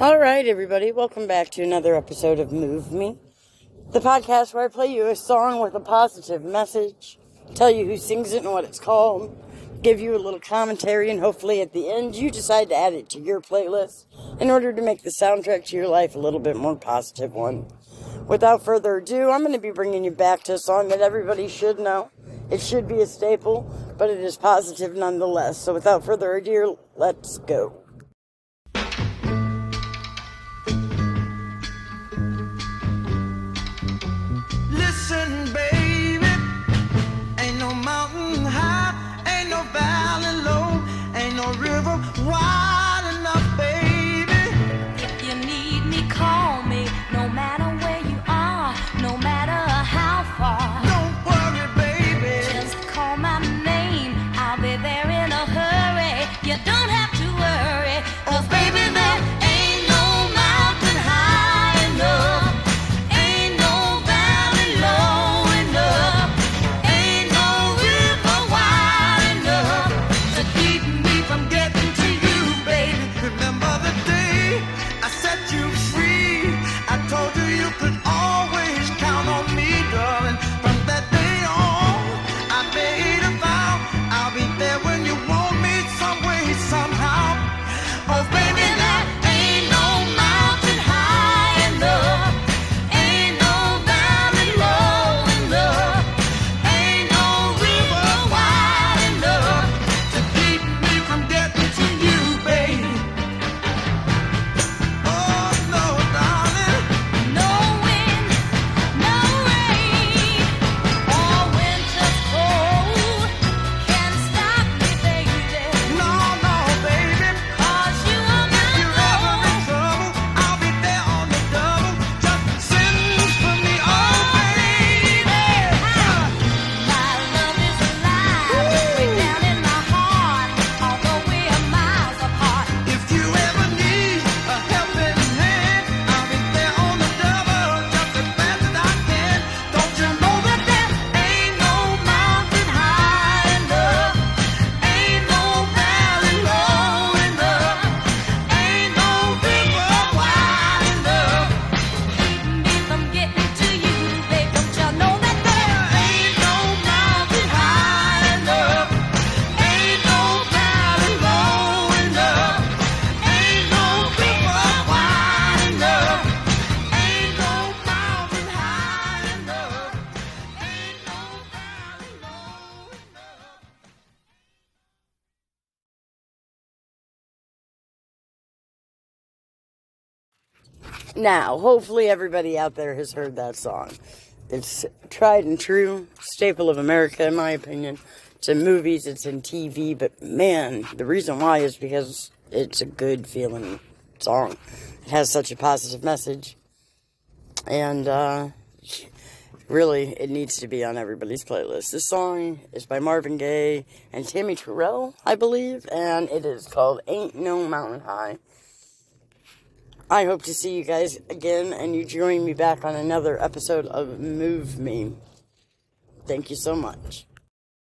All right, everybody, welcome back to another episode of Move Me, the podcast where I play you a song with a positive message, tell you who sings it and what it's called, give you a little commentary, and hopefully at the end you decide to add it to your playlist in order to make the soundtrack to your life a little bit more positive one. Without further ado, I'm going to be bringing you back to a song that everybody should know. It should be a staple, but it is positive nonetheless. So without further ado, let's go. Now, hopefully everybody out there has heard that song. It's tried and true, staple of America, in my opinion. It's in movies, it's in TV, but man, the reason why is because it's a good feeling song. It has such a positive message. And, uh, really, it needs to be on everybody's playlist. This song is by Marvin Gaye and Tammi Terrell, I believe, and it is called Ain't No Mountain High. I hope to see you guys again and you join me back on another episode of Move Me. Thank you so much.